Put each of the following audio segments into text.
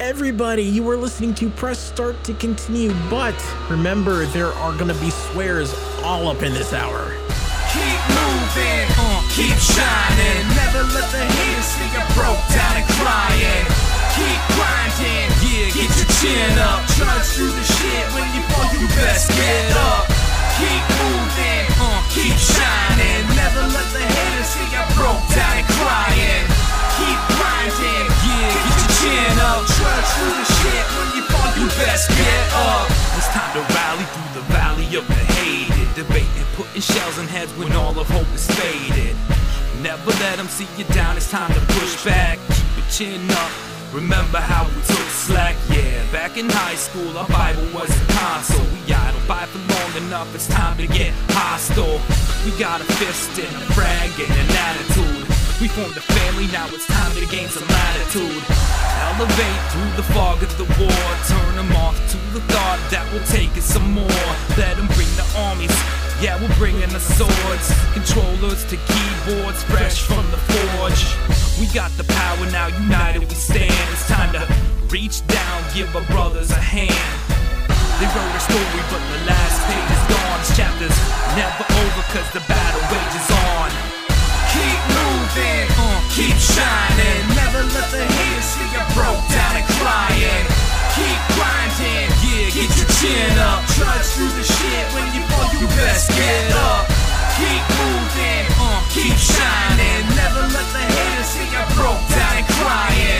everybody. You are listening to Press Start to continue, but remember, there are gonna be swears all up in this hour. Keep moving, keep shining. Never let the haters see you broke down and crying. Keep grinding, yeah, get your chin up. Trudge through the shit when you fall, you best get up. Keep moving, keep shining. Never let the haters see you broke down and crying. Keep grinding, yeah, chin up. Trudge through the shit when you fall, you best get up. It's time to rally through the valley of the hated. Debating, putting shells in heads when all of hope is faded. Never let them see you down, it's time to push back. Keep your chin up. Remember how we took slack? Yeah, back in high school, our Bible was a console. We idle by for long enough, it's time to get hostile. We got a fist and a frag and an attitude. We formed a family, now it's time to gain some latitude. Elevate through the fog of the war. Turn them off to the thought that we'll take it some more. Let them bring the armies. Yeah, we're bringing the swords. Controllers to keyboards, fresh from the forge. We got the power now, united we stand. It's time to reach down, give our brothers a hand. They wrote a story, but the last page is gone. Chapter's never over, cause the battle wages on. Keep moving, uh, keep shining. Never let the haters see you broke down and crying. Keep grinding, yeah, get your chin up. Trudge through the shit when you fall, you best get up. Keep moving, uh, keep shining. Never let the haters see you broke down and crying.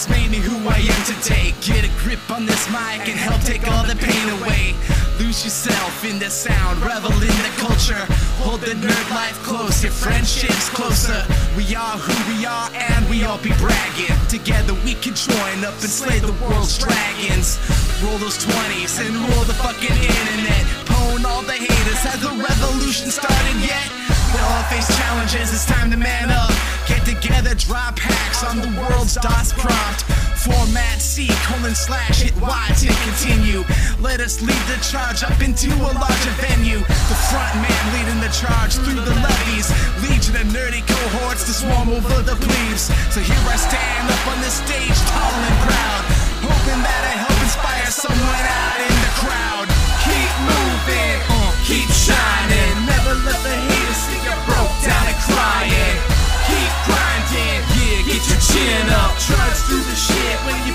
It's made me who I am today. Get a grip on this mic and help take all the pain away. Lose yourself in the sound, revel in the culture. Hold the nerd life close, your friendships closer. We are who we are, and we all be bragging. Together we can join up and slay the world's dragons. Roll those 20s and roll the fucking internet. Pwn all the haters, has the revolution started yet? We all face challenges, it's time to man up. Get together, drop hacks on the world's DOS prompt. Format C, colon slash, hit Y to continue. Let us lead the charge up into a larger venue. The front man leading the charge through the levees. Legion of nerdy cohorts to swarm over the plebes. So here I stand up on this stage, tall and proud. Hoping that I help inspire someone out in the crowd. Keep moving, keep shining. Through the shit when you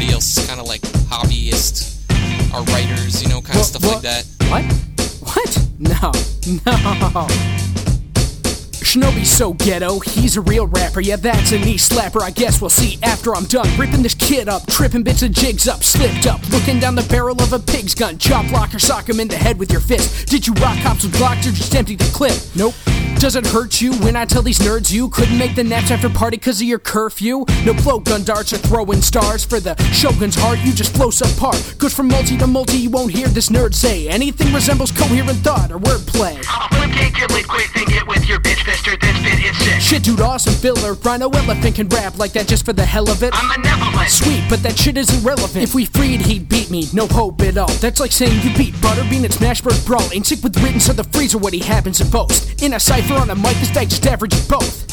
everybody else is kind of like hobbyist, are writers, you know, kind of stuff like that. What? What? No, no. Shinobi's so ghetto, he's a real rapper. Yeah, that's a knee slapper. I guess we'll see after I'm done. Ripping this kid up, tripping bits of jigs up, slipped up. Looking down the barrel of a pig's gun. Chop block or sock him in the head with your fist. Did you rock cops with blocks or just empty the clip? Nope. Does it hurt you when I tell these nerds you couldn't make the Nats after party cause of your curfew? No blowgun darts or throwing stars for the Shogun's heart, you just flow subpar. Goes from multi to multi, you won't hear this nerd say anything resembles coherent thought or wordplay. I'll cake your lid quick, then get with your bitch fister, then spit hit shit. Shit, dude, awesome filler. Rhino Elephant can rap like that just for the hell of it. I'm benevolent. Sweet, but that shit isn't relevant. If we freed, he'd beat me, no hope at all. That's like saying you beat Butterbean at Smash Bros. Brawl. Ain't sick with written, so the freezer what he happens to boast. In a cipher on a mic, this guy just averaging both.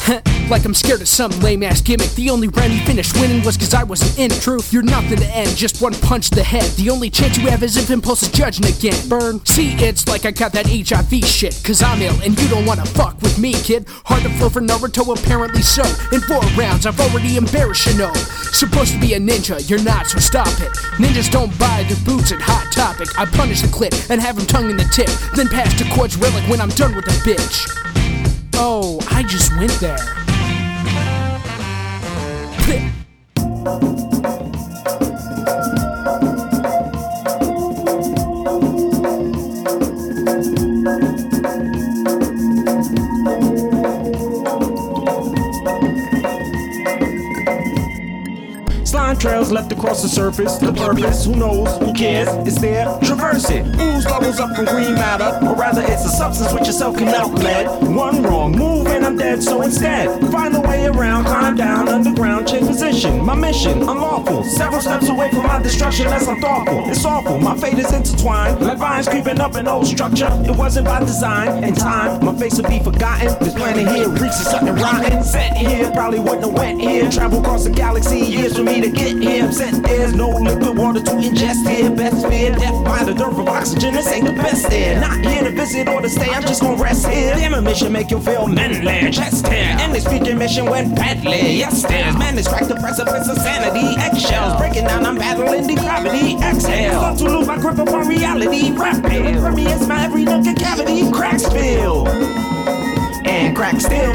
like I'm scared of some lame ass gimmick. The only round you finished winning was cause I wasn't in. Truth, you're nothing to end, just one punch to the head. The only chance you have is if Impulse is judging again. Burn. See, it's like I got that HIV shit, cause I'm ill and you don't wanna fuck with me, kid. Hard to flow for Naruto, apparently so. In four rounds, I've already embarrassed Shino. Supposed to be a ninja, you're not, so stop it. Ninjas don't buy their boots at Hot Topic. I punish the clit and have him tongue in the tip, then pass to Quartz Relic when I'm done with the bitch. Oh, I just went there. Left across the surface. The purpose, who knows, who cares? is there, traverse it. Ooze bubbles up from green matter, or rather, it's a substance which yourself can outlet. One wrong move and I'm dead, so instead, find a way around, climb down underground, change position. My mission, unlawful. Several steps away from my destruction, that's unthoughtful. It's awful, my fate is intertwined, like vines creeping up an old structure. It wasn't by design. In time, my face will be forgotten. This planet here reeks of something rotten. Set here, probably wouldn't have went here. Travel across the galaxy, years for me to get here. Upset there's no liquid water to ingest here. Best fear, death by the dearth of oxygen. This ain't the best air. Not here to visit or to stay, I'm just gonna rest here. Damn, a mission make you feel manly. Chest hair, and they speak your mission went badly. Yes, there's madness, crack the precipice of sanity. Eggshells breaking down, I'm battling depravity. Exhale, start to lose my grip upon reality. Rapid, permeates my every nook and cavity. Cracks fill and crack still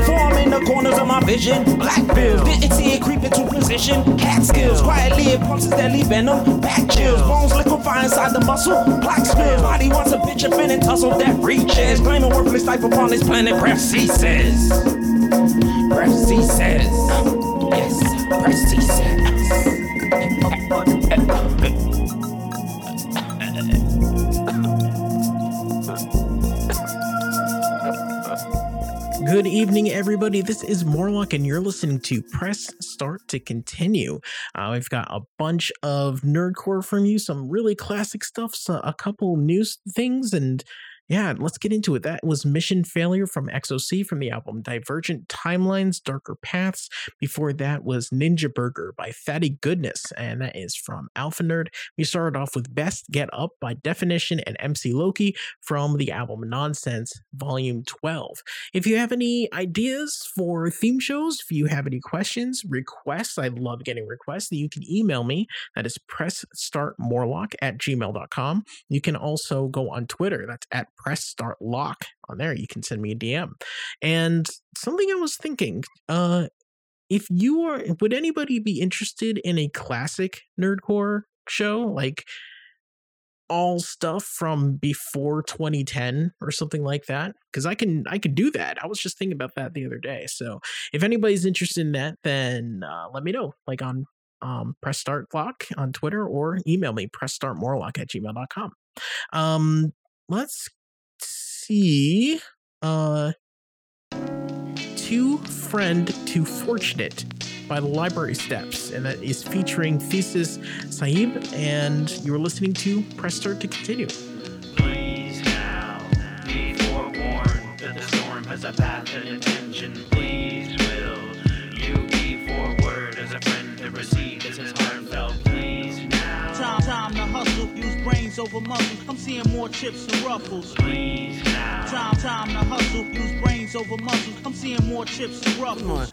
corners of my vision. Black bills, didn't see it creep into position. Cat skills, quietly it pulses deadly venom. Back chills, bones liquefy inside the muscle. Black spills, body wants a bitch of fin and tussle that reaches. Claiming worthless life upon this planet, breath ceases. Breath ceases. Yes, breath ceases. Good evening, everybody. This is Morlock, and you're listening to Press Start to Continue. Uh, we've got a bunch of nerdcore from you, some really classic stuff, so a couple new things, and yeah, let's get into it. That was Mission Failure from XOC from the album Divergent Timelines, Darker Paths. Before that was Ninja Burger by Fatty Goodness, and that is from Alpha Nerd. We started off with Best Get Up by Deafinition and MC Loki from the album Noncents Volume 12. If you have any ideas for theme shows, if you have any questions, requests, I love getting requests, you can email me. That is pressstartmorlock at gmail.com. You can also go on Twitter. That's at press start lock on there you can send me a dm and something i was thinking uh if you are would anybody be interested in a classic nerdcore show? Like all stuff from before 2010 or something like that? Because i can i could do that. I was just thinking about that the other day. So if anybody's interested in that then uh, let me know. Like on um, press start lock on twitter or email me press start morlock at gmail.com um let's see uh too friend too fortunate by the library steps and that is featuring thesis sahib and you're listening to press start to continue. Has a path use brains over muscles. I'm seeing more chips and ruffles. Time, time to hustle, use brains over muscles. I'm seeing more chips and ruffles.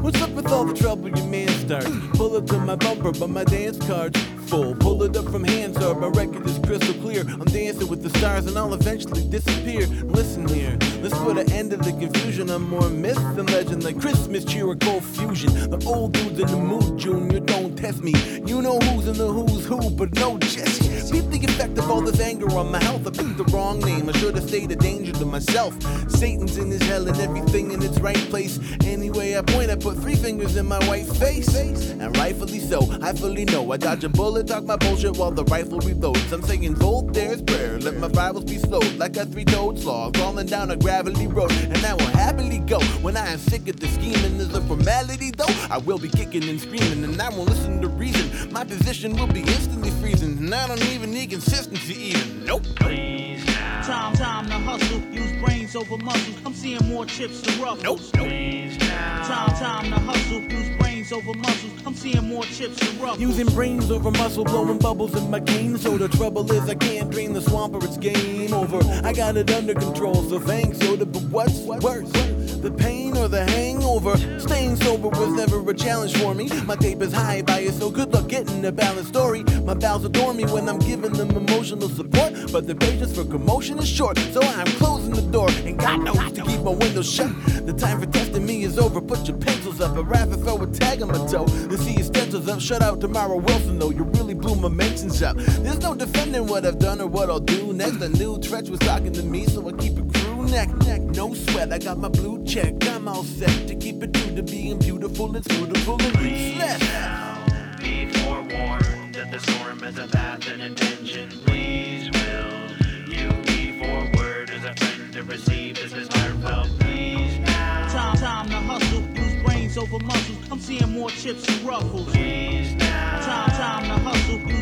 What's up with all the trouble your man starts? Bullets on my bumper, but my dance cards full. Pull it up from Hansard, my record is crystal clear. I'm dancing with the stars and I'll eventually disappear. Listen here, let's put an end to the confusion. I'm more myth than legend, like Christmas cheer or cold fusion. The old dudes in the mood, Junior, don't test me. You know who's in the who's who, but no Jesse. The effect of all this anger on my health. I picked the wrong name, I should have stayed a danger to myself. Satan's in his hell and everything in its right place. Anyway, I point, I put three fingers in my white face. And rightfully so, I fully know. I dodge a bullet, talk my bullshit while the rifle reloads. I'm saying Voltaire's prayer, let my rivals be slowed like a three-toed sloth falling down a gravelly road. And I will happily go when I am sick of the scheming. There's a formality, though, I will be kicking and screaming, and I won't listen to reason. My position will be instantly freezing, and I don't even need consistency, even. Nope. Please now. Time, time to hustle. Use brains over muscles. I'm seeing more chips than ruffles. Nope, nope. Please now. Time, time to hustle. Use brains over muscles. I'm seeing more chips than ruffles. Using brains over muscle, blowing bubbles in my cane. So the trouble is, I can't drain the swamp or it's game over. I got it under control, so thanks, Yoda. But what's worse? The pain or the hangover? Staying sober was never a challenge for me. My tape is high bias, so good luck getting a balanced story. My pals adore me when I'm giving them emotional support, but the patience for commotion is short, so I'm closing the door. And God knows to keep my windows shut. The time for testing me is over. Put your pencils up. I'd rather throw a tag on my toe than see your stencils up. Shut out Tamara Wilson, though. You really blew my mentions up. There's no defending what I've done or what I'll do next. I knew Tretch was talking to me, so I keep it neck, neck. No sweat, I got my blue check. I'm all set to keep it true to being beautiful and suitable and useless. Now, be forewarned that the storm is a path and intention. Please, will you be forward as a friend to receive this is heartfelt? Please, now. Time, time to hustle. Use brains over muscles. I'm seeing more chips and ruffles. Please, now. Time, time to hustle.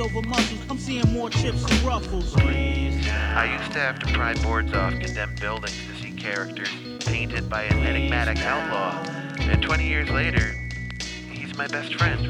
Over muscles. I'm seeing more chips than ruffles. I used to have to pry boards off condemned buildings to see characters painted by an enigmatic outlaw. And 20 years later, he's my best friend.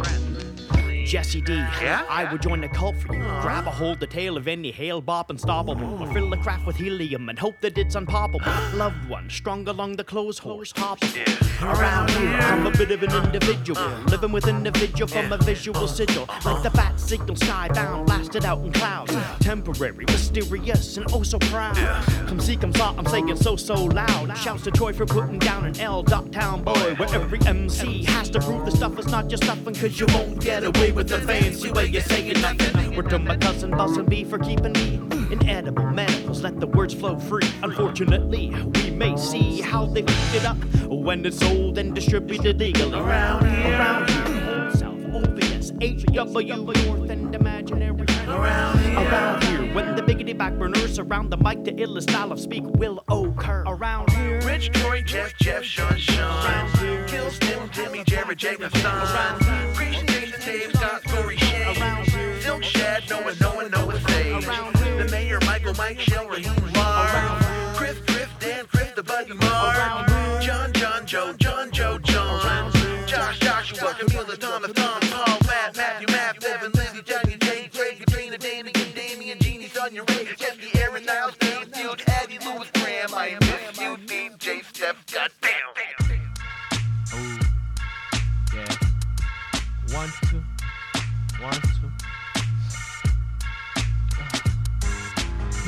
Jesse D. Yeah? I would join the cult for you. Grab a hold the tail of any Hale-Bopp unstoppable. Or fill the craft with helium and hope that it's unpoppable. Loved one, strung along the clothes horse, hoppable. Around here, I'm a bit of an individual. Uh. Living with individual from a visual sigil. Like the bat signal skybound, blasted out in clouds. Temporary, mysterious, and oh so proud. Come see, come saw, I'm saying so, so loud. Shouts to Troy for putting down an L. Dot Town boy, where every MC has to prove the stuff is not just stuffing, cause you won't get away with the fancy way you're saying nothing. Word to my cousin Bussin' B for keeping me inedible manacles. Let the words flow free. Unfortunately, we may see how they pick it up when it's sold and distributed legally. Around here, around here, Old South, OPS, HW, North and Imaginary. Around here, around here, when the biggity backburners surround the mic, the illest style of speak will occur. Around here, Rich, Troy, Jeff, Jeff, Sean, Sean. Kills Tim, Timmy, Jared, Jacob, Son. Appreciation Dave, Scott, Corey, Shane. Silk Shad, no one, no one, no one say. The mayor, Michael, Mike, Shell, Raheem, Lar. Chris, Chris, Dan, Chris, the Buddy, Mark. John, John, Joe, John, Joe, John. Josh, Joshua, Camila, Thomas, Tom, Paul, Matt, Matthew, Matt, Devin, Lizzie, Johnny, Jay, Trey, Katrina, Damian, Damian, Jeannie, Sonia, Ray, Jesse, Aaron, Niles, Dave, Field, Abby, Lewis, Graham, I miss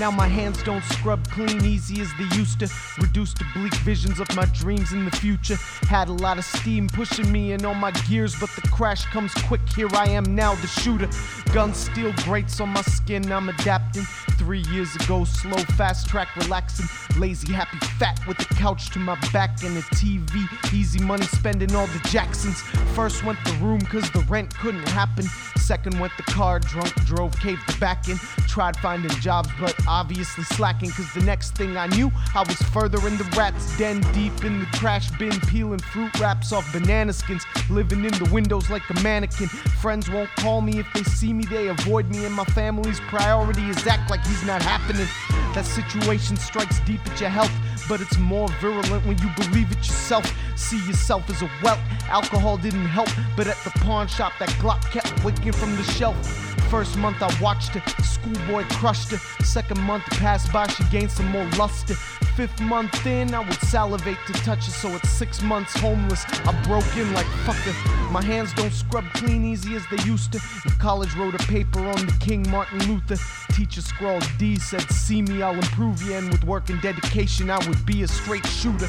Now my hands don't scrub clean easy as they used to. Reduced to bleak visions of my dreams in the future. Had a lot of steam pushing me in all my gears, but the crash comes quick. Here I am now, the shooter. Gun steel grates on my skin, I'm adapting. Three years ago, slow, fast track, relaxing. Lazy, happy, fat with the couch to my back and a TV. Easy money spending all the Jacksons. First went the room cause the rent couldn't happen. Second went the car, drunk, drove, caved the back in. Tried finding jobs, but obviously slacking cause the next thing I knew, I was further in the rat's den, deep in the trash bin, peeling fruit wraps off banana skins. Living in the windows like a mannequin. Friends won't call me if they see me, they avoid me, and my family's priority is act like he's not happening. That situation strikes deep at your health, but it's more virulent when you believe it yourself. See yourself as a welt. Alcohol didn't help, but at the pawn shop, that Glock kept waking from the shelf. First month I watched her, schoolboy crushed her. Second month passed by, she gained some more luster. Fifth month in, I would salivate to touch her, so at six months homeless, I broke in like fucker. My hands don't scrub clean easy as they used to. In college, wrote a paper on the King Martin Luther. Teacher scrawled D, said, See me, I'll improve you, and with work and dedication, I would be a straight shooter.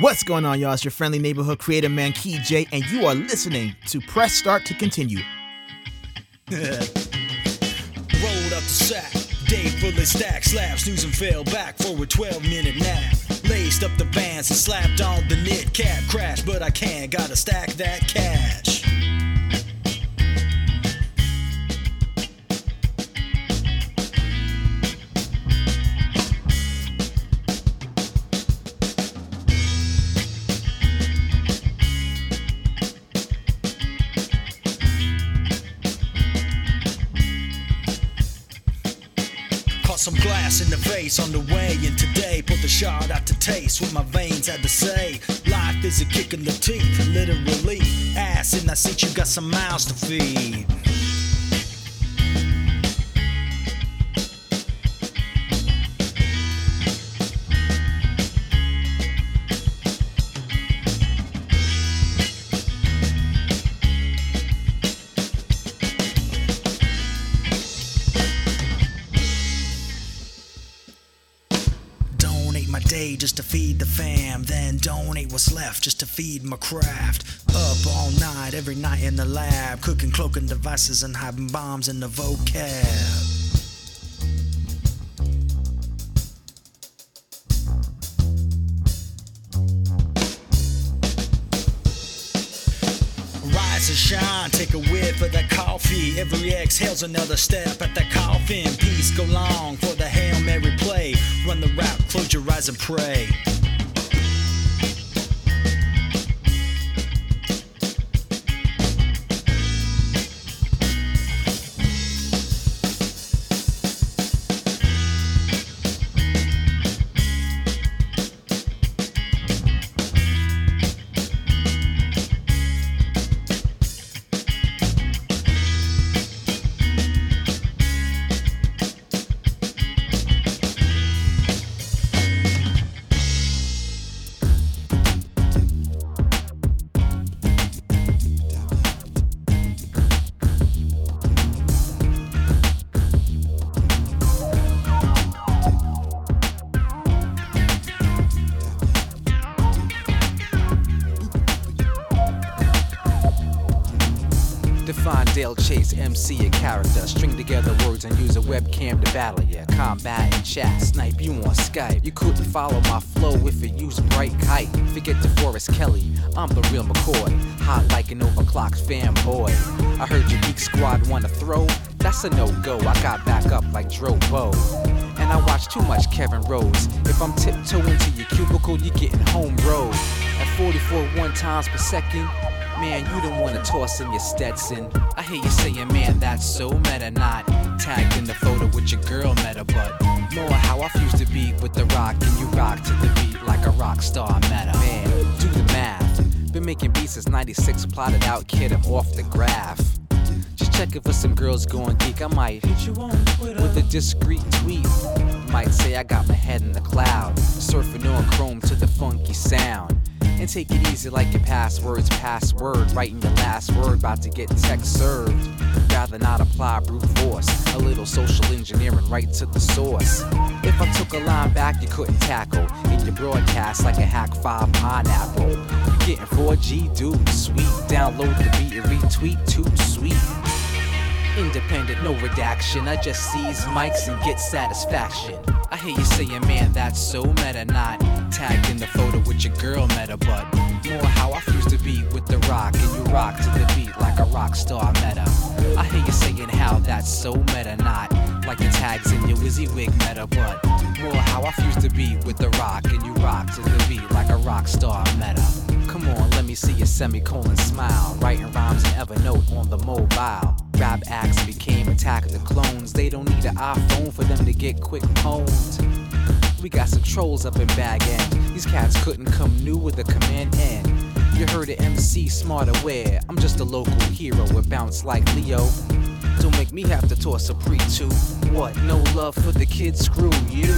What's going on, y'all? It's your friendly neighborhood creator man, Key J, and you are listening to Press Start to Continue. Rolled up the sack, day fully stacked, slab, snooze and fell back for a 12 minute nap. Laced up the bands and slapped on the knit cap, crash, but I can't, gotta stack that cash. Some glass in the face on the way and today. Put the shot out to taste what my veins had to say. Life is a kick in the teeth, literally. Ass in that seat, you got some mouths to feed. Donate what's left just to feed my craft. Up all night, every night in the lab, cooking cloaking devices and hiding bombs in the vocab. Rise and shine, take a whiff of that coffee. Every exhale's another step at the coffin. Peace go long for the Hail Mary play. Run the route, close your eyes and pray. Webcam to battle ya. Combat and chat, snipe you on Skype. You couldn't follow my flow if you used bright kite. Forget DeForest Kelley, I'm the real McCoy. Hot like an overclocked fanboy. I heard your geek squad wanna throw. That's a no go. I got back up like Drobo. And I watch too much Kevin Rose. If I'm tiptoeing to your cubicle, you're getting home road. At 44 one times per second. Man, you don't wanna toss in your Stetson. I hear you saying, man, that's so meta. Not tagged in the photo with your girl meta, but more how I fuse to beat with the rock, and you rock to the beat like a rock star meta. Man, do the math. Been making beats since 96, plotted out, kid, I'm off the graph. Just Checking for some girls going geek. I might hit you on with a discreet tweet. Might say I got my head in the cloud, surfing on Chrome to the funky sound. And take it easy like your password's password. Writing your last word, about to get text served. Rather not apply brute force. A little social engineering right to the source. If I took a line back, you couldn't tackle. In your broadcast like a Hak5 pineapple. You getting 4G, dude, sweet. Download the beat and retweet, too sweet. Independent, no redaction. I just seize mics and get satisfaction. I hear you saying, man, that's so meta. Not tagged in the photo with your girl meta, but more how I fuse the beat with the rock. And you rock to the beat like a rock star meta. I hear you saying how that's so meta. Not like the tags in your WYSIWYG meta, but more how I fuse the beat with the rock. And you rock to the beat like a rock star meta. Come on, let me see your semicolon smile. Writing rhymes in Evernote on the mobile. Rap acts became Attack the Clones. They don't need an iPhone for them to get quick pwned. We got some trolls up in Bag End. These cats couldn't come new with a command N. You heard of MC Smart Aware. I'm just a local hero with bounce like Leo. Don't make me have to toss a pre two. What? No love for the kids? Screw you.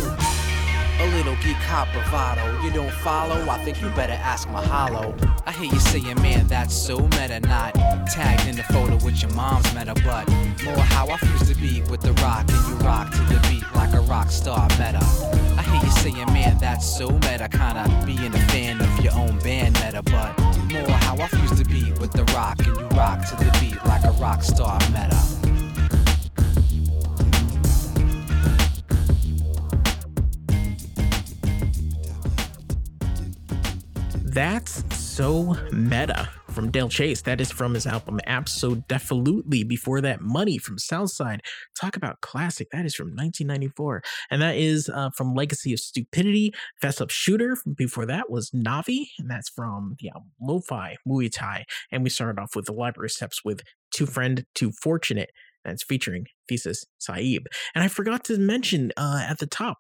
A little geek hop bravado. You don't follow? I think you better ask Mahalo. I hear you saying, man, that's so meta. Not tagged in the photo with your mom's meta, but more how I fuse the beat with the rock. And you rock to the beat like a rock star meta. I hear you saying, man, that's so meta. Kinda being a fan of your own band meta, but more how I fuse the beat with the rock. And you rock to the beat like a rock star meta. That's so meta from Dale Chase. That is from his album Absolutely. Before that, Money from Southside. Talk about classic. That is from 1994. And that is uh, from Legacy of Stupidity. Fess Up Shooter. Before that was Navi. And that's from the album Lo-Fi Muay Thai. And we started off with the Library Steps with Too Friend, Too Fortunate. That's featuring Thesis Sahib. And I forgot to mention uh, at the top,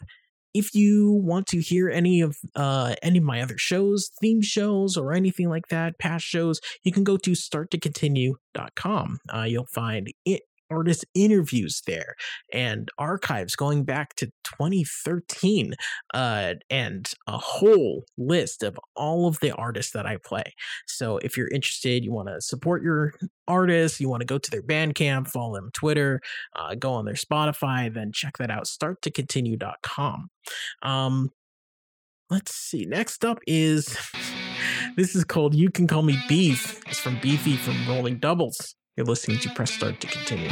if you want to hear any of uh, any of my other shows, theme shows, or anything like that, past shows, you can go to starttocontinue.com. Uh, you'll find it artist interviews there and archives going back to 2013 uh, and a whole list of all of the artists that I play. So if you're interested, you want to support your artists, you want to go to their Bandcamp, follow them on Twitter, uh, go on their Spotify, then check that out, start starttocontinue.com. Um, let's see. Next up is this is called You Can Call Me Beef. It's from Beefy from Rolling Doubles. You're listening to Press Start to continue.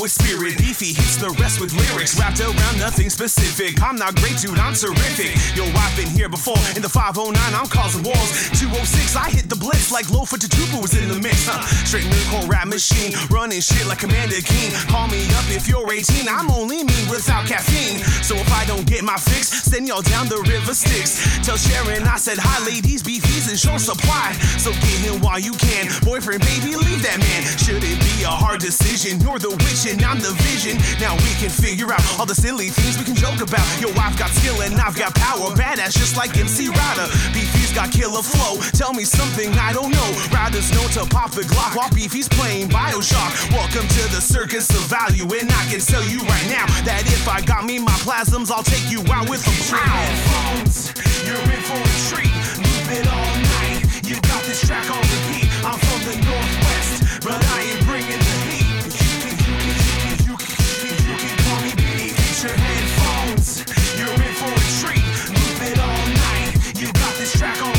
With spirit. Beefy hits the rest with lyrics wrapped around nothing specific. I'm not great, dude. I'm terrific. Yo, I've been here before. In the 509, I'm causing walls. 206, I hit the blitz like Lofa Tatupu was in the mix. Huh? Straight nerdcore rap machine, running shit like Commander Keen. Call me up if you're 18. I'm only me without caffeine. So if I don't get my fix, send y'all down the river Styx. Tell Sharon I said hi, ladies. Beefy's in short supply. So get him while you can. Boyfriend, baby, leave that man. Should it be a hard decision? You're the witch and I'm the vision. Now we can figure out all the silly things we can joke about. Yo, I've got skill and I've got power. Badass just like MC Rider. Beefy's got killer flow. Tell me something I don't know. Riders known to pop the Glock while Beefy's playing Bioshock. Welcome to the circus of value. And I can tell you right now that if I got me my plasms, I'll take you out with a. Headphones, you're in for a treat. Loop it all night. You got this track on repeat. I'm from the northwest, but I am track on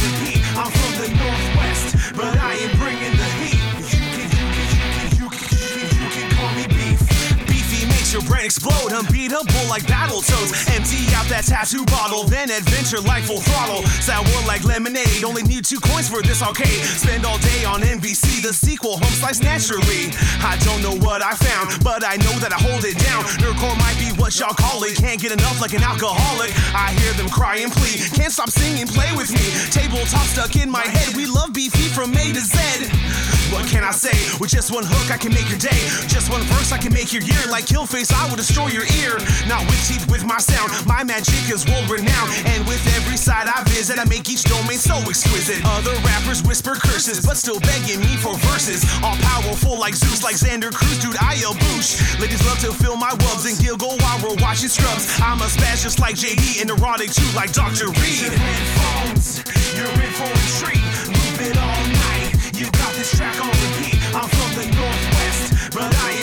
brain explode. Unbeatable like battle toads. Empty out that tattoo bottle, then adventure life full throttle. Sour like lemonade, only need two coins for this arcade. Spend all day on NBC, the sequel, home slice naturally. I don't know what I found, but I know that I hold it down. Nerdcore might be what y'all call it. Can't get enough like an alcoholic. I hear them cry and plead. Can't stop singing, play with me. Tabletop stuck in my head. We love beefy from A to Z. What can I say? With just one hook, I can make your day. Just one verse, I can make your year. Like Killface, I will destroy your ear. Not with teeth, with my sound. My magic is world renowned. And with every side I visit, I make each domain so exquisite. Other rappers whisper curses, but still begging me for verses. All powerful like Zeus, like Xander Cruz, dude, I yell boosh. Ladies love to feel my wubs and giggle while we're watching scrubs. I'm a spaz just like JD, and erotic too, like Dr. Reid. Your Headphones, you're in for a treat. This track on repeat. I'm from the northwest, but I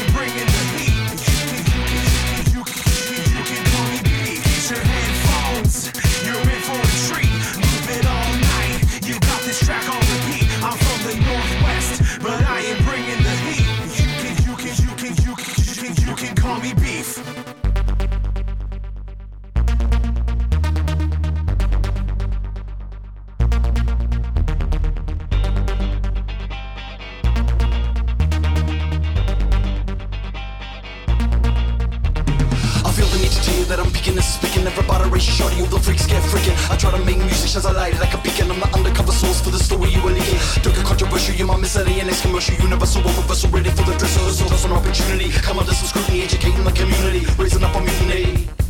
Everybody your shorty, all the freaks get freaking. I try to make music shines a light like a beacon. I'm the undercover source for the story you will leaking. A controversial, you might miss it, and next commercial. Universal, universal, ready for the dress rehearsal. That's an opportunity. Come under some scrutiny, educating the community, raising up a mutiny.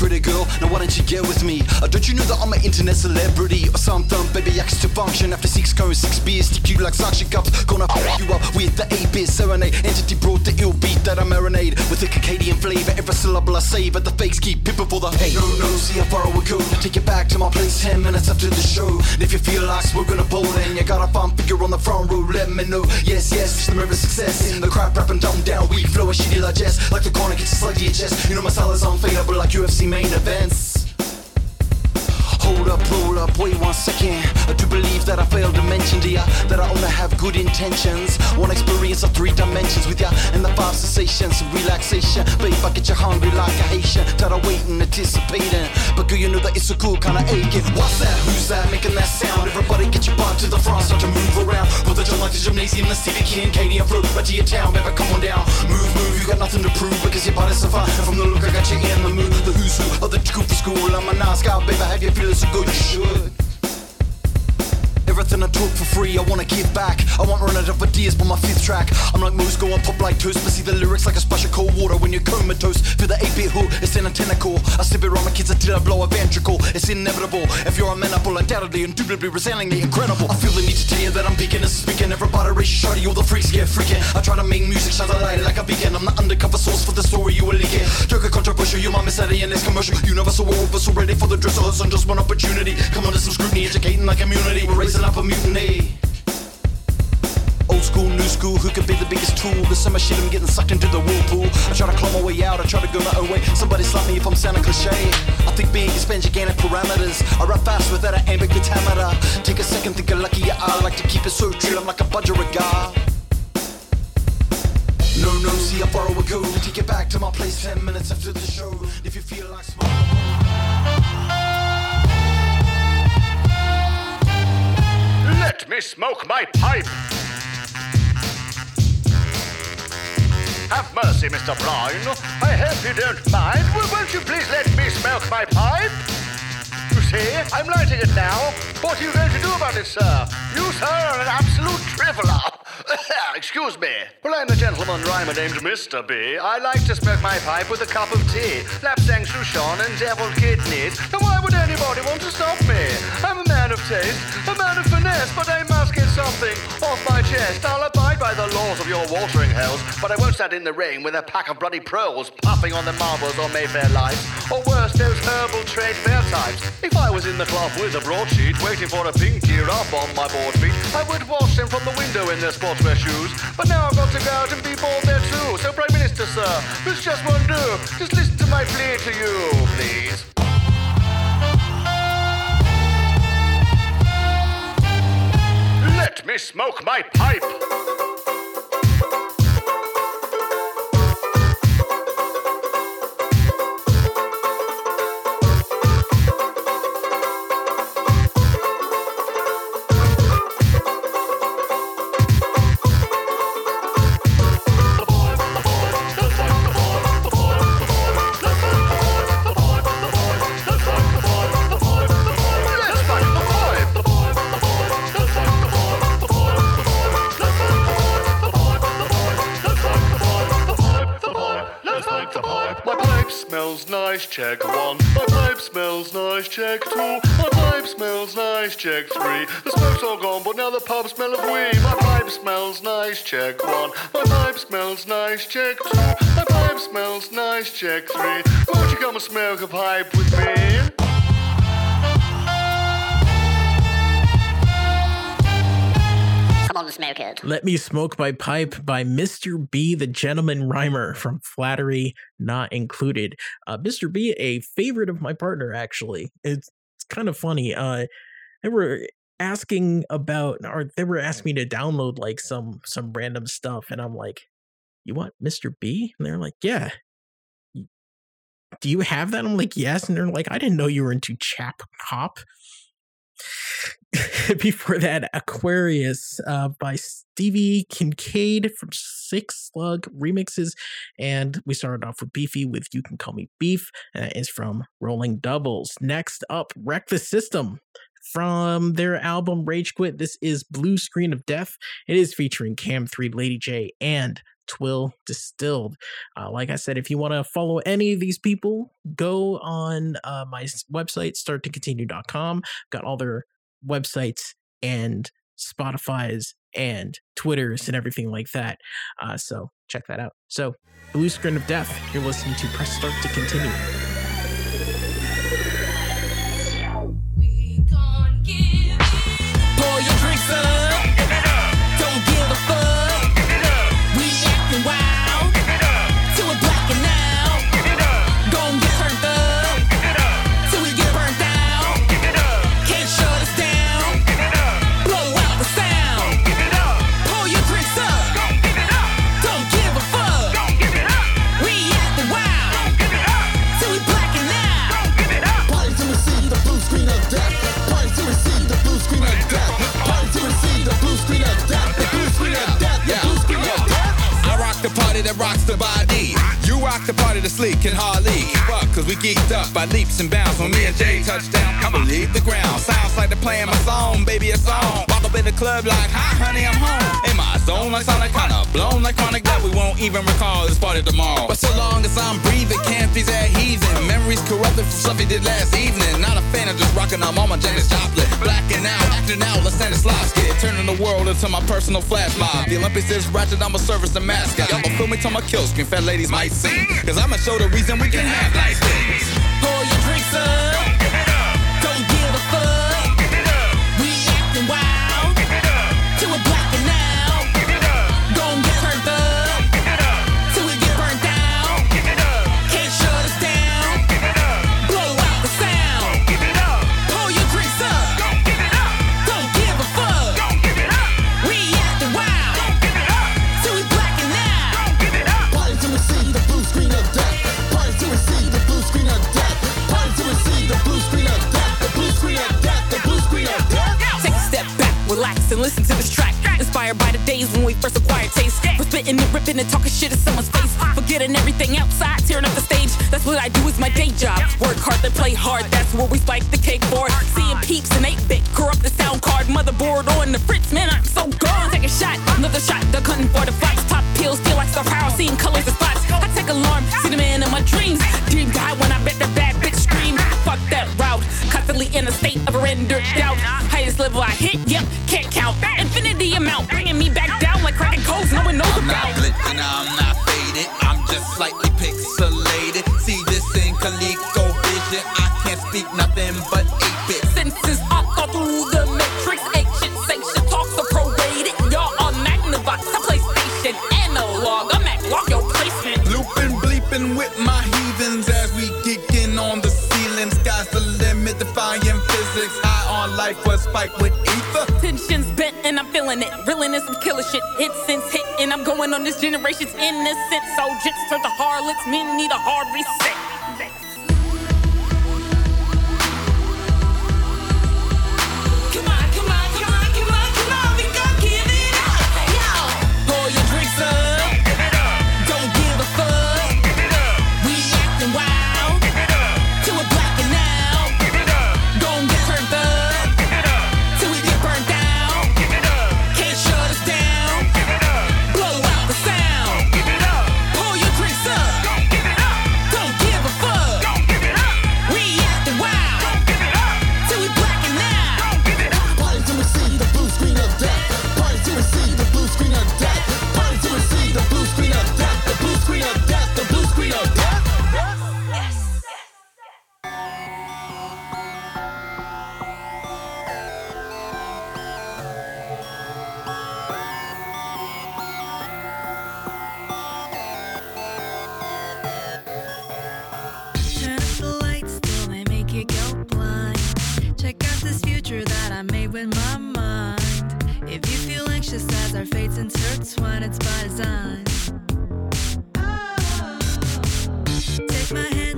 Hey pretty girl, now why don't you get with me? Uh, don't you know that I'm an internet celebrity or something? Baby, I can still function after six cones, six beers, stick you like suction cups. Gonna fuck you up with the 8-bit serenade. Entity brought the ill beat that I marinate with a Cacadian flavor. Every syllable I say, but the fakes keep pipping for the hate. No, no, see how far we go. Take it back to my place 10 minutes after the show. And if you feel like smoking a bowl, then you got a fun figure on the front row. Let me know. Yes, yes, the mirror success. In the crowd, rapping down, down, weak flow, shitty jazz. Like the corner gets slightly chest. You know my style is unfadable like UFC main events. Hold up, roll up, wait one second. I do believe that I failed to mention ya that I only have good intentions. One experience of three dimensions with ya and the five sensations relaxation. Babe, I get you hungry like a Haitian. Tired of waiting, anticipating. But girl, you know that it's a cool kind of aching. What's that? Who's that making that sound? Everybody get your butt to the front, start to move around. Put the joint like the gymnasium, the city king, Katie and Flo, right to your town, baby, come on down. Move, move, you got nothing to prove because your body's so fine. And from the look, I got you in the mood. The who's who of the school for school. I'm a nice guy, baby, have you feeling so good? You should. Everything I talk for free, I wanna give back. I want run out of ideas, but my fifth track. I'm like moose going pop like toast, but see the lyrics like a splash of cold water when you're comatose. Feel the 8-bit hook, it's in a tentacle. I sip it around my kids until I blow a ventricle. It's inevitable. If you're amenable, undoubtedly, indubitably, resoundingly incredible. I feel the need to tell you that I'm beacon, this is speaking. Everybody raise your shorty, all the freaks get freaking. I try to make music shine a light like a beacon. I'm the undercover source for the story you were leaking. Joke a controversial, you miss out in this commercial. Universal, universal, ready for the dress rehearsal. Just one opportunity. Come under some scrutiny, educating the community. We're raising up a mutiny. Old school, new school, who could be the biggest tool? The summer shit, I'm getting sucked into the whirlpool. I try to claw my way out, I try to go my own way. Somebody slap me if I'm sounding cliche. I think big, expand gigantic parameters. I rap fast without an ambic pentameter. Take a second, think of lucky yeah, I like to keep it so true. I'm like a budgerigar. No, no, see how far we go. Take it back to my place 10 minutes after the show. If you feel like smoke my pipe. Have mercy, Mr. Brown. I hope you don't mind. Well, won't you please let me smoke my pipe? You see, I'm lighting it now. What are you going to do about it, sir? You, sir, are an absolute driveler. Excuse me. Well, I'm the gentleman rhymer named Mr. B. I like to smoke my pipe with a cup of tea, lapsang souchong, and deviled kidneys. Now, why would anybody want to stop me? I'm a man of taste, a man of finesse, but I must get something off my chest. I'll abide by the laws of your watering hells, but I won't stand in the rain with a pack of bloody proles puffing on the marbles or Mayfair lights, or worse, those herbal trade fair types. If I was in the club with a broadsheet waiting for a pink pinky up on my board feet, I would wash them from the window in their sportswear shoes. But now I've got to go out and be bored there too. So, Prime Minister, sir, this just won't do. Just listen to my plea to you, please. Let me smoke my pipe. Nice, check one. My pipe smells nice, check two. My pipe smells nice, check three. The smoke's all gone, but now the pub smell of weed. My pipe smells nice, check one. My pipe smells nice, check two. My pipe smells nice, check three. Won't you come and smoke a pipe with me? On, smoke it. Let Me Smoke My Pipe by Mr. B, the Gentleman Rhymer from Flattery Not Included. Uh, Mr. B, a favorite of my partner, actually. It's, it's kind of funny. Uh, they were asking about, or they were asking me to download like some some random stuff, and I'm like, "You want Mr. B?" And they're like, "Yeah." Do you have that? I'm like, yes. And they're like, I didn't know you were into Chap Hop. before that aquareous uh, by stevie kincade from six slug remixes. And we started off with beefy with you can call me beef uh, is from rolling doubles. Next up wreck the system from their album rage quit. This is blue screen of death. It is featuring cam 3 lady j and Twill Distilled. Uh, like I said, if you want to follow any of these people, go on uh, my website, starttocontinue.com. Got all their websites and Spotify's and Twitters and everything like that. Uh, so check that out. So, Blue Screen of Death, you're listening to Press Start to Continue. That rocks the body. You rock the party that sleep can hardly keep up. Cause we geeked up by leaps and bounds. When me and Jay touch down, I believe the ground. Sounds like they're playing my song, baby, a song. Up in the club like, hi, honey, I'm home. In my zone, like Sonic, kinda blown like chronic that we won't even recall this party tomorrow. But so long as I'm breathing, that heathen. Memories corrupted from stuff he did last evening. Not a fan of just rocking I'm on Mama Janis Joplin. Blacking out, acting out, let's Stanislavski. Turning the world into my personal flash mob. The Olympics is ratchet, I'ma service the mascot. Y'all gon' film me till my kill screen, fat ladies might sing. Cause I'ma show the reason we can have nice things. And listen to this track. Inspired by the days when we first acquired taste. We're spitting and ripping and talking shit in someone's face. Forgetting everything outside, tearing up the stage. That's what I do is my day job. Work hard, then play hard. That's where we spike the cake for. Seeing peeps and 8 bit, corrupt the sound card, motherboard on the fritz. Man, I'm so gone. Take a shot, another shot. They're cutting for the fox. Top pills, feel like star power. Seeing colors and spots. I take alarm, see the man in my dreams. Dream die when I bet that bad bitch scream. Fuck that route. Constantly in a state of rendered doubt. Highest level I hit, Killer shit. Hit since hit and I'm going on this generation's innocent. So jits to the harlots, men need a hard reset. future that I made with my mind. If you feel anxious as our fates intertwine, it's by design. Oh. Take my hand.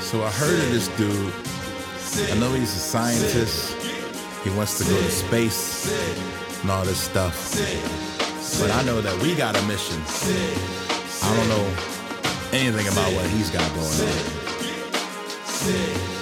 So I heard of this dude. I know he's a scientist. He wants to go to space and all this stuff. But I know that we got a mission. I don't know anything about what he's got going on.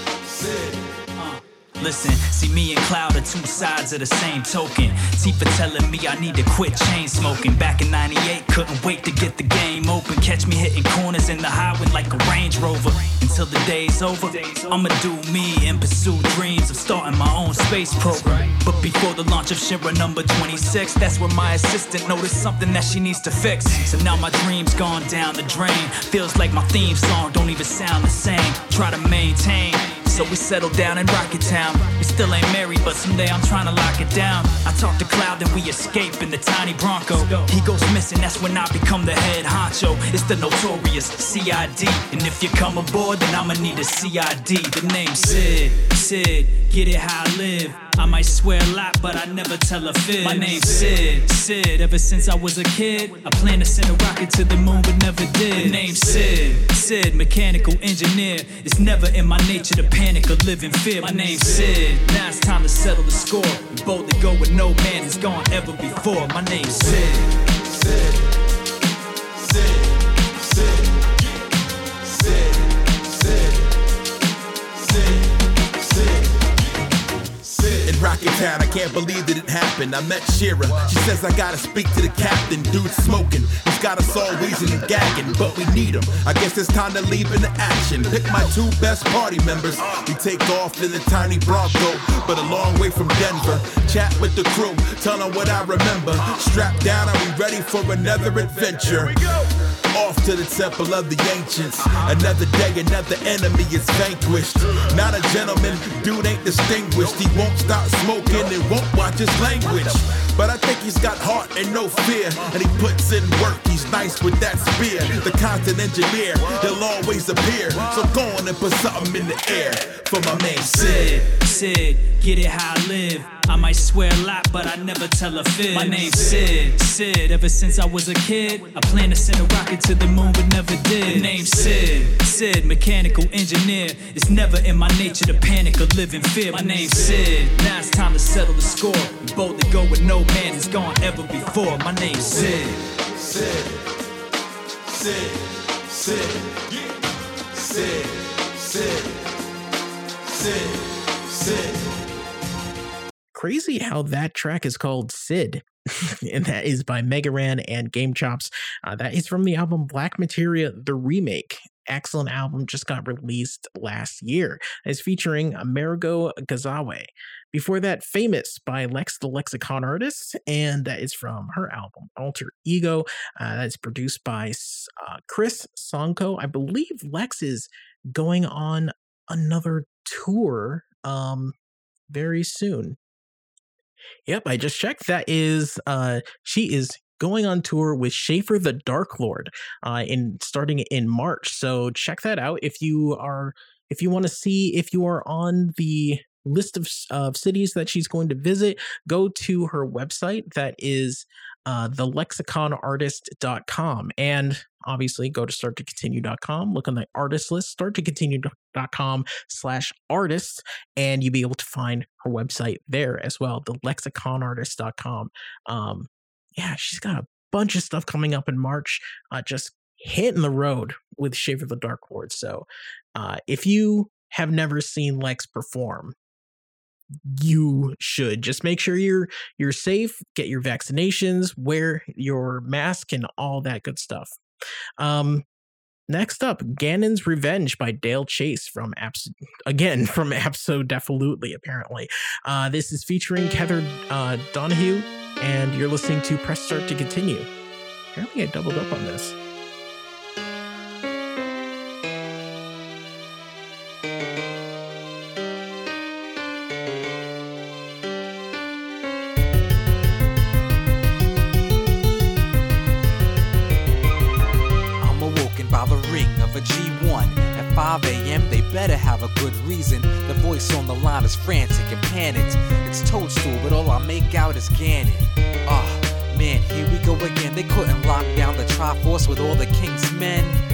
Listen, see me and Cloud are two sides of the same token. Tifa telling me I need to quit chain smoking. Back in 98, couldn't wait to get the game open. Catch me hitting corners in the highway like a Range Rover. Until the day's over, I'ma do me and pursue dreams of starting my own space program. But before the launch of Shera number 26, that's where my assistant noticed something that she needs to fix. So now my dream's gone down the drain. Feels like my theme song don't even sound the same. Try to maintain so we settled down in Rocket Town. We still ain't married, but someday I'm trying to lock it down. I talk to Cloud, then we escape in the tiny Bronco. He goes missing, that's when I become the head honcho. It's the notorious CID. And if you come aboard, then I'ma need a CID. The name Sid, Sid, get it how I live. I might swear a lot, but I never tell a fib. My name's Sid, Sid. Ever since I was a kid, I planned to send a rocket to the moon, but never did. The name's Sid, Sid, mechanical engineer. It's never in my nature to panic or live in fear. My name's Sid. Now it's time to settle the score. Boldly go where no man has gone ever before. My name's Sid. Sid. In Town, I can't believe that it happened. I met Shera. She says I gotta speak to the captain. Dude's smoking. He's got us all wheezing and gagging, but we need him. I guess it's time to leave into action. Pick my two best party members. We take off in the tiny Bronco, but a long way from Denver. Chat with the crew, tell them what I remember. Strapped down, are we ready for another adventure? Off to the temple of the ancients. Another day, another enemy is vanquished. Not a gentleman, dude ain't distinguished. He won't stop smoking and won't watch his language. But I think he's got heart and no fear. And he puts in work, he's nice with that spear. The constant engineer, he'll always appear. So go on and put something in the air for my man Sid. Sid, Sid, get it how I live. I might swear a lot, but I never tell a fib. My name's Sid, Sid. Ever since I was a kid, I planned to send a rocket to the moon, but never did. The name's Sid, Sid, mechanical engineer. It's never in my nature to panic or live in fear. My name's Sid. Now it's time to settle the score. And boldly go where no man has gone ever before. My name's Sid. Sid. Sid. Sid. Sid. Sid. Sid. Sid. Crazy how that track is called Sid. and that is by Mega Ran and GameChops. Uh, that is from the album Black Materia, the remake. Excellent album, just got released last year. It's featuring Amerigo Gazaway. Before that, Famous by Lex the Lexicon Artist, and that is from her album Alter Ego. Uh, that's produced by uh, Chris Songco. I believe Lex is going on another tour um, very soon. Yep, I just checked. That is, uh, she is going on tour with Schaffer the Dark Lord, uh, in starting in March. So check that out if you are if you want to see if you are on the list of of cities that she's going to visit. Go to her website. That is uh, thelexiconartist.com. And obviously go to starttocontinue.com, look on the artist list, starttocontinue.com slash artists, and you'll be able to find her website there as well, thelexiconartist.com. Um, yeah, she's got a bunch of stuff coming up in March, uh, just hitting the road with Schaffer the Dark Lord. So uh, if you have never seen Lex perform, you should. Just make sure you're you're safe get your vaccinations wear your mask and all that good stuff. Um next up ganon's revenge by dale chase from apps again from absolutely apparently. Uh this is featuring Kether uh Donohue and you're listening to press start to continue. Apparently i doubled up on this is frantic and panicked. It's Toadstool, but all I make out is Ganon. Ah, man, here we go again. They couldn't lock down the Triforce with all the King's men.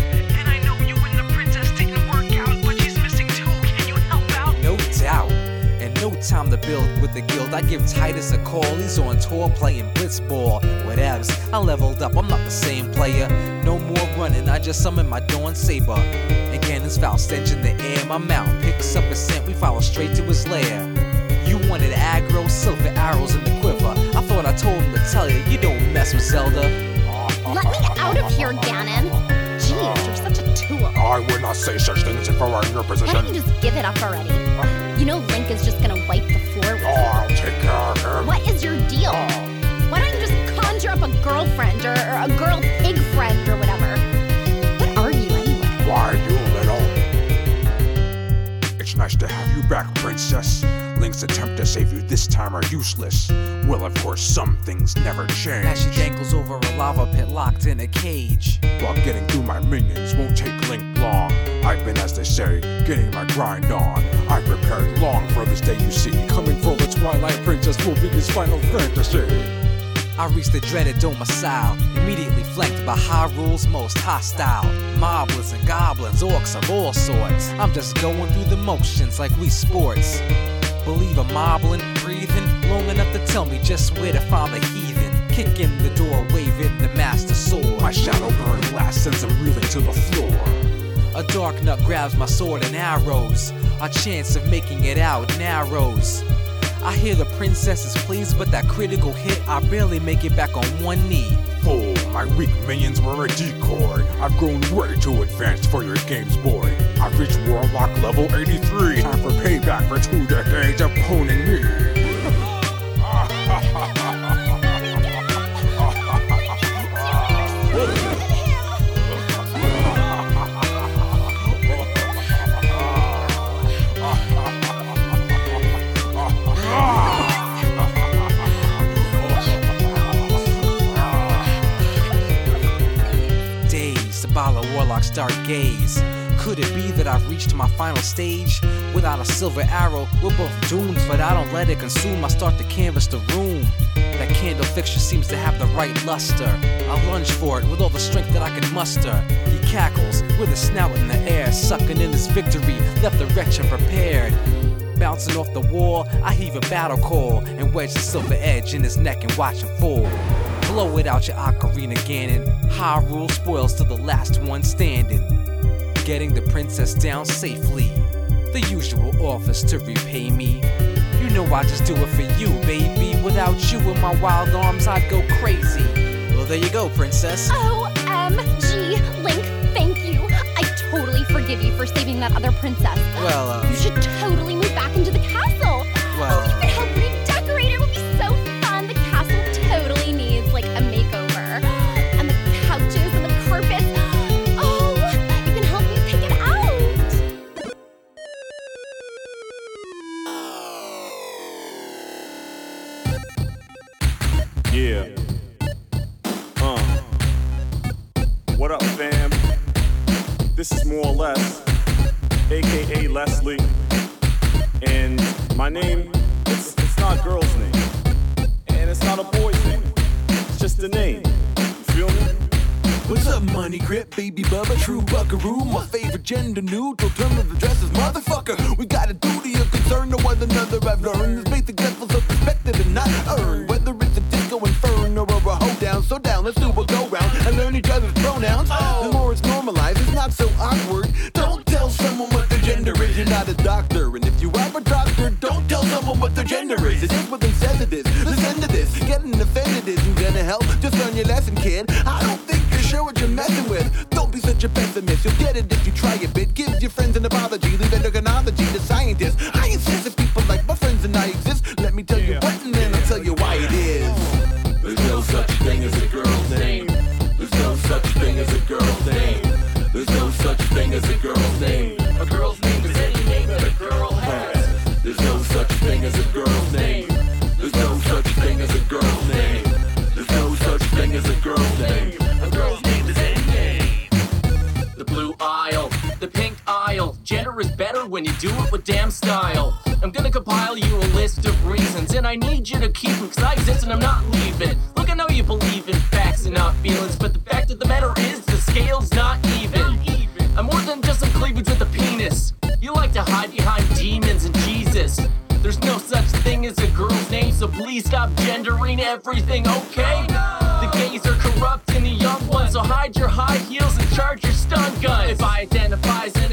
Time to build with the guild. I give Tidus a call. He's on tour playing blitzball. Whatevs. I leveled up. I'm not the same player. No more running. I just summon my Dawn Saber. And Ganon's foul stench in the air. My mount picks up a scent. We follow straight to his lair. You wanted aggro, silver arrows in the quiver. I thought I told him to tell you, you don't mess with Zelda. Let me out of here, Ganon. Jeez, you're such a tool. I would not say such things if I were in your position. Why position. don't you just give it up already? You know Link is just gonna wipe the floor with Oh, I'll take care of him. What is your deal? Why don't you just conjure up a girlfriend or, or a girl pig friend or whatever? What are you anyway? Why, you little. It's nice to have you back, princess. Link Hank's attempt to save you this time are useless. Well, of course, some things never change. As she dangles over a lava pit locked in a cage. While getting through my minions won't take Link long. I've been, as they say, getting my grind on. I prepared long for this day you see. Coming for the Twilight Princess will be his final fantasy. I reach the dreaded domicile, immediately flanked by Hyrule's most hostile. Moblins and goblins, orcs of all sorts. I'm just going through the motions like we sports. Believe a moblin, breathing, long enough to tell me just where to find the heathen. Kick in the door, waving the master sword. My shadow burn glass sends him reeling to the floor. A Darknut grabs my sword and arrows. Our chance of making it out narrows. I hear the princess's pleas, but that critical hit, I barely make it back on one knee. Oh, my weak minions were a decoy. I've grown way too advanced for your games, boy. I've reached Warlock level 83. Time for payback for two decades of poning me. Days, the Bala Warlock's dark gaze. Could it be that I've reached my final stage? Without a silver arrow, we're both doomed, but I don't let it consume. I start to canvas the room. That candle fixture seems to have the right luster. I lunge for it with all the strength that I can muster. He cackles with his snout in the air, sucking in his victory, left the wretch unprepared. Bouncing off the wall, I heave a battle call and wedge the silver edge in his neck and watch him fall. Blow it out your ocarina, Ganon. Hyrule spoils to the last one standing. Getting the princess down safely. The usual office to repay me. You know I just do it for you, baby. Without you in my wild arms, I'd go crazy. Well, there you go, princess. OMG, Link, thank you. I totally forgive you for saving that other princess. Well, uh, You should totally move back into the castle. Well, your lesson, kid. I don't think you're sure what you're messing with. Don't be such a pessimist. You'll get it if you try a bit. Give your friends an apology. Leave endocrinology to scientists. I do it with damn style. I'm gonna compile you a list of reasons, and I need you to keep them, cause I exist and I'm not leaving. Look, I know you believe in facts and not feelings, but the fact of the matter is the scale's not even. I'm more than just some cleavage with a penis. You like to hide behind demons and Jesus. There's no such thing as a girl's name, so please stop gendering everything, okay? The gays are corrupt and the young ones, so hide your high heels and charge your stun guns. If I identify as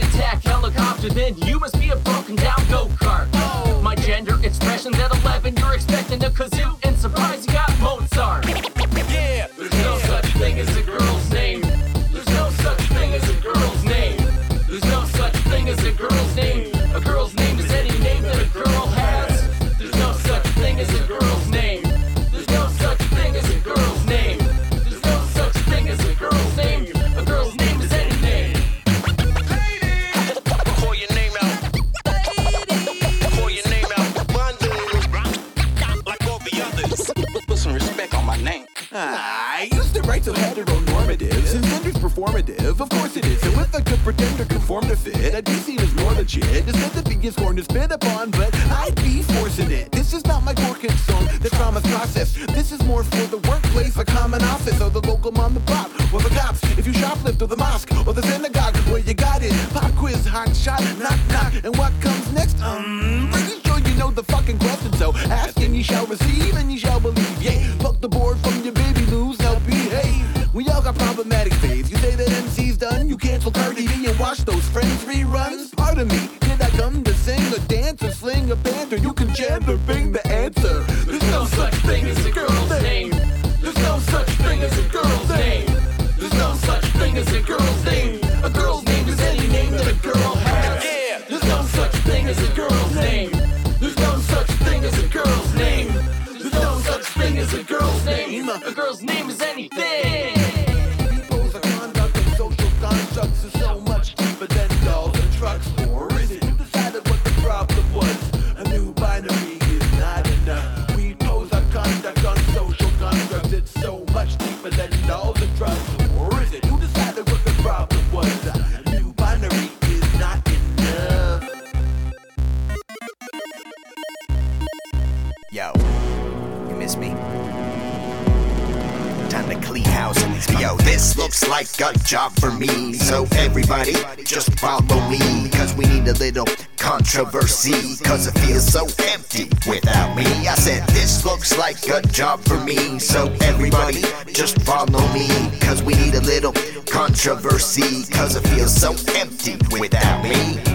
performative. Of course it is, and if I could pretend to conform to fit, I'd be as more legit. Instead of being scorned to spit upon, but I'd be forcing it. This is not my core concern, the trauma's process. This is more for the workplace, a common office, or the local mom and pop, or the cops. If you shoplift, or the mosque, or the synagogue, where you got it. Pop quiz, hot shot, knock knock, and what comes next? Um, pretty sure you know the fucking question, so ask and you shall receive and you shall believe. Yeah, fuck the board from your baby moves, now behave. We all got problematic phase. Watch those Friends reruns. Pardon me, did I come to sing or dance or sling a banter? You can chant or bing everybody, just follow me. Cause we need a little controversy. Cause it feels so empty without me. I said, this looks like a job for me. So everybody, just follow me. Cause we need a little controversy. Cause it feels so empty without me.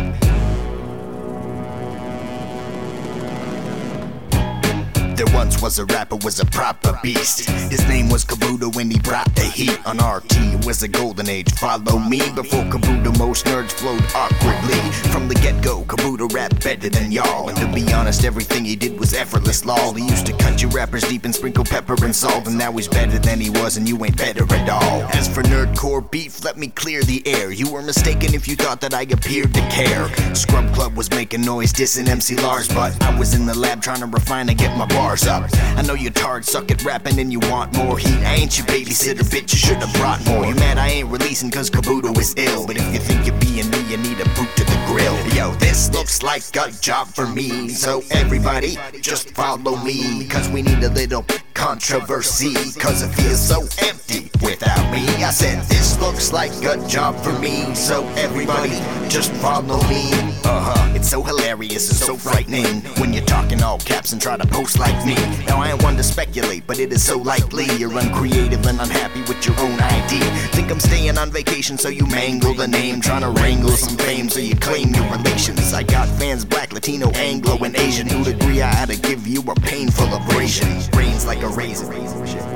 There once was a rapper, was a proper beast. His name was Kabuto when he brought the heat on RT. It was a golden age. Follow me before Kabuto, most nerds flowed awkwardly. From the get go, Kabuto rapped better than y'all. And to be honest, everything he did was effortless law. He used to cut you rappers deep and sprinkle pepper and salt. And now he's better than he was, and you ain't better at all. As for nerdcore beef, let me clear the air. You were mistaken if you thought that I appeared to care. Scrub Club was making noise, dissing MC Lars, but I was in the lab trying to refine and get my bars up. I know you're tired, suck at rapping, and you want more heat. I ain't your babysitter, bitch, you should've brought more. You mad I ain't releasing cause Kabuto is ill. But if you think you're being me, you need a boot to the grill. Yo, this looks like a job for me. So everybody, just follow me. Cause we need a little controversy. Cause it feels so empty without me. I said, this looks like a job for me. So everybody, just follow me. Uh huh. It's so hilarious and so frightening when you're talking all caps and try to post like me. Now I ain't one to speculate, but it is so likely you're uncreative and unhappy with your own idea. Think I'm staying on vacation, so you mangle the name, trying to wrangle some fame, so you claim your relations. I got fans, black, Latino, Anglo, and Asian, who'd agree I had to give you a painful abrasion. Brains like a raisin.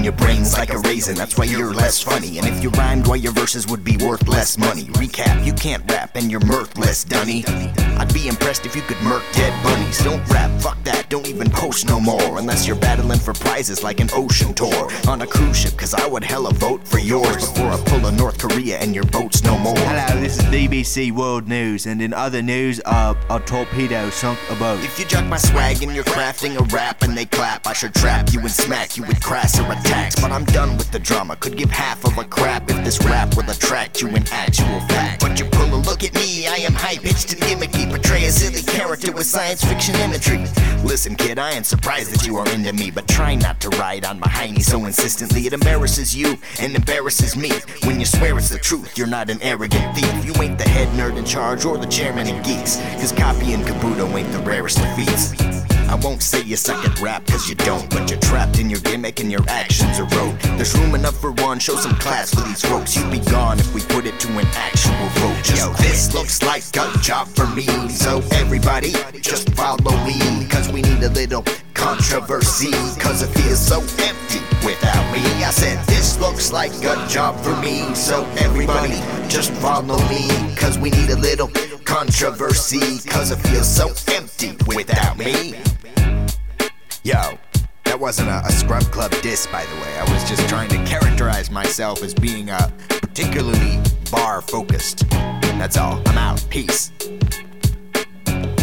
And your brain's like a raisin, that's why you're less funny. And if you rhymed, why your verses would be worth less money. Recap, you can't rap and you're mirthless, dunny. I'd be impressed if you could murk dead bunnies. Don't rap, fuck that, don't even post no more. Unless you're battling for prizes like an ocean tour on a cruise ship, cause I would hella vote for yours before I pull a North Korea and your boat's no more. Hello, this is BBC World News, and in other news, uh, a torpedo sunk a boat. If you jug my swag and you're crafting a rap and they clap, I should trap you and smack you with crasser But I'm done with the drama, could give half of a crap if this rap will attract you in actual fact. But you pull a look at me, I am high pitched and gimmicky, portray a silly character with science fiction imagery. Listen, kid, I ain't surprised that you are into me, but try not to ride on my hiney so insistently. It embarrasses you and embarrasses me. When you swear it's the truth, you're not an arrogant thief. You ain't the head nerd in charge or the chairman of geeks, cause copying Kabuto ain't the rarest of feats. I won't say you suck at rap cause you don't, but you're trapped in your gimmick and your actions are rote. There's room enough for one, show some class for these folks. You'd be gone if we put it to an actual vote. Yo, this looks like a job for me, so everybody just follow me. Cause we need a little controversy, cause it feels so empty without me. I said, this looks like a job for me, so everybody just follow me. Cause we need a little controversy, cause it feels so empty without me. Yo, that wasn't a, a Scrub Club diss, by the way. I was just trying to characterize myself as being uh, particularly bar focused. That's all. I'm out. Peace.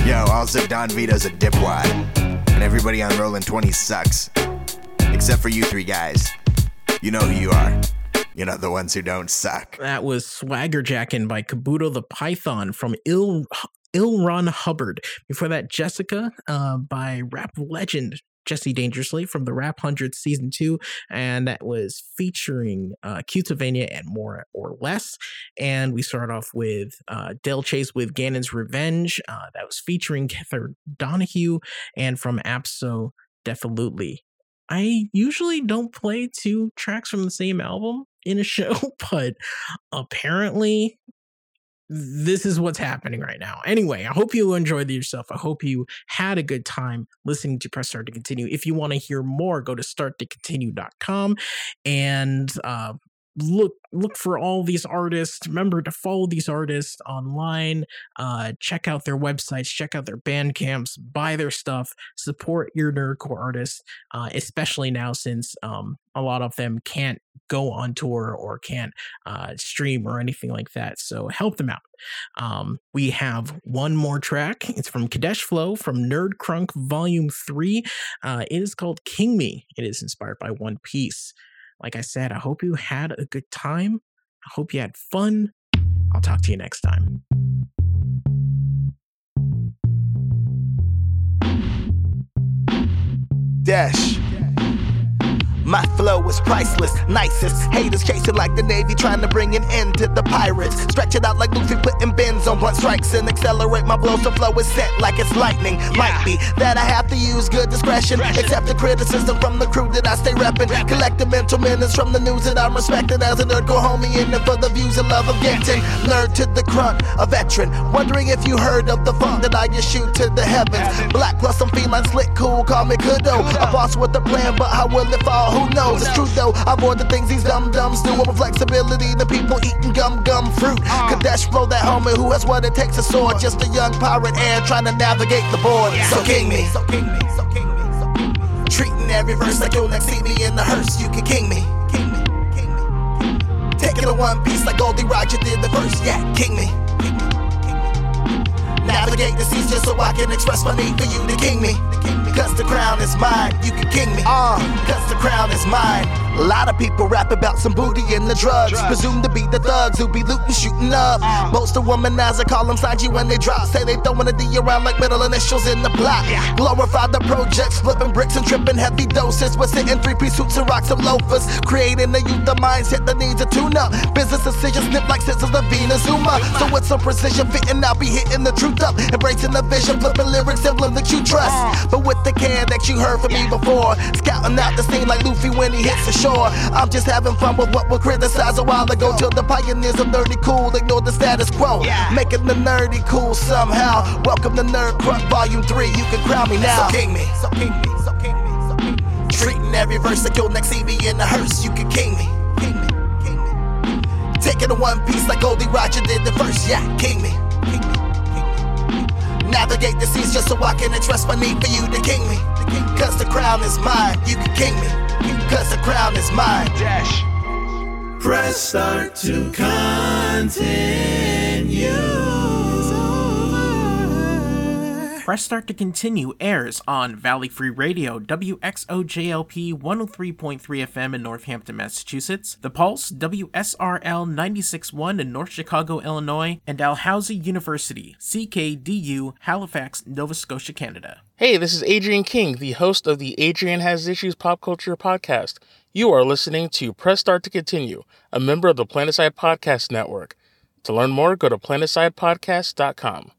Yo, also Don Vito's a dipwad. And everybody on Rolling 20 sucks. Except for you three guys. You know who you are. You're not the ones who don't suck. That was Swagger Jackin' by Kabuto the Python from Il Ill Ron Hubbard. Before that, Jessica uh, by rap legend Jesse Dangerously from the Rap Hundred Season 2, and that was featuring uh, Cutesylvania and More or Les. And we start off with uh, Dale Chase with Ganon's Revenge, uh, that was featuring Kether Donohue, and from Apso, Definitely. I usually don't play two tracks from the same album in a show, but apparently this is what's happening right now. Anyway, I hope you enjoyed yourself. I hope you had a good time listening to Press Start to Continue. If you want to hear more, go to starttocontinue.com and uh, look look for all these artists. Remember to follow these artists online uh check out their websites check out their band camps buy their stuff support your nerdcore artists uh especially now since um a lot of them can't go on tour or can't uh stream or anything like that. So help them out. Um we have one more track. It's from kadesh flow from nerd crunk volume 3 uh it is called king me. It is inspired by one piece like I said, I hope you had a good time. I hope you had fun. I'll talk to you next time. Dash. My flow is priceless, nicest. Haters chasing like the Navy, trying to bring an end to the pirates. Stretch it out like Luffy putting bends on blunt strikes and accelerate my blow so flow is set like it's lightning. Might be that I have to use good discretion. Accept the criticism from the crew that I stay reppin'. Collect the mental minutes from the news that I'm respected as a nerd. Go homie in it for the views and love of getting. Nerd to the crunk, a veteran. Wondering if you heard of the funk that I just shoot to the heavens. Black plus some feline slick, cool, call me Kudo. A boss with a plan, but how will it fall? Who knows? It's true though. I avoid the things these dumb dumbs do. Over flexibility, the people eating gum gum fruit. Uh. Kadesh flow that homie who has what it takes a sword. Just a young pirate air trying to navigate the board. So king me. So king me. So king me. So king me. Treating every verse like you'll next see me in the hearse. You can king me. King me. King me. King me. Taking a one piece like Gol D. Roger did the first. Yeah. King me. King me. Navigate the seas just so I can express my need for you to king me. Cause the crown is mine, you can king me. Uh, cause the crown is mine. A lot of people rap about some booty and the drugs. Presumed to be the thugs who be looting, shooting up. Uh. Most of womanizer call them Sanji when they drop. Say they throwing a D around like middle initials in the block. Glorify the projects, flipping bricks and tripping heavy doses. We're sitting three piece suits and rocks some loafers. Creating the youth of mindset that needs a tune up. Business decisions snip like scissors of Venus Zuma. So with some precision, fitting, I'll be hitting the truth up. Embracing the vision, flipping lyrics, emblem that you trust. Uh. But with the can that you heard from me before. Scouting out the scene like Luffy when he hits the shore. I'm just having fun with what was criticized a while ago. Till the pioneers of nerdy cool ignore the status quo. Yeah. Making the nerdy cool somehow. Welcome to Nerd Crunk Volume 3. You can crown me now. So king me. So king me. So king me. So king me. Treating every verse like you'll next me in the hearse. You can king me. King me. King me. Taking a one piece like Gol D. Roger did the first. Yeah, king me. King me. Navigate the seas just so I can express my need for you to king me. Cause the crown is mine, you can king me. Cause the crown is mine. Dash. Press start to continue. Press Start to Continue airs on Valley Free Radio, WXOJLP 103.3 FM in Northampton, Massachusetts, The Pulse, WSRL 96.1 in North Chicago, Illinois, and Dalhousie University, CKDU, Halifax, Nova Scotia, Canada. Hey, this is Adrian King, the host of the Adrian Has Issues Pop Culture Podcast. You are listening to Press Start to Continue, a member of the Planetside Podcast Network. To learn more, go to planetsidepodcast.com.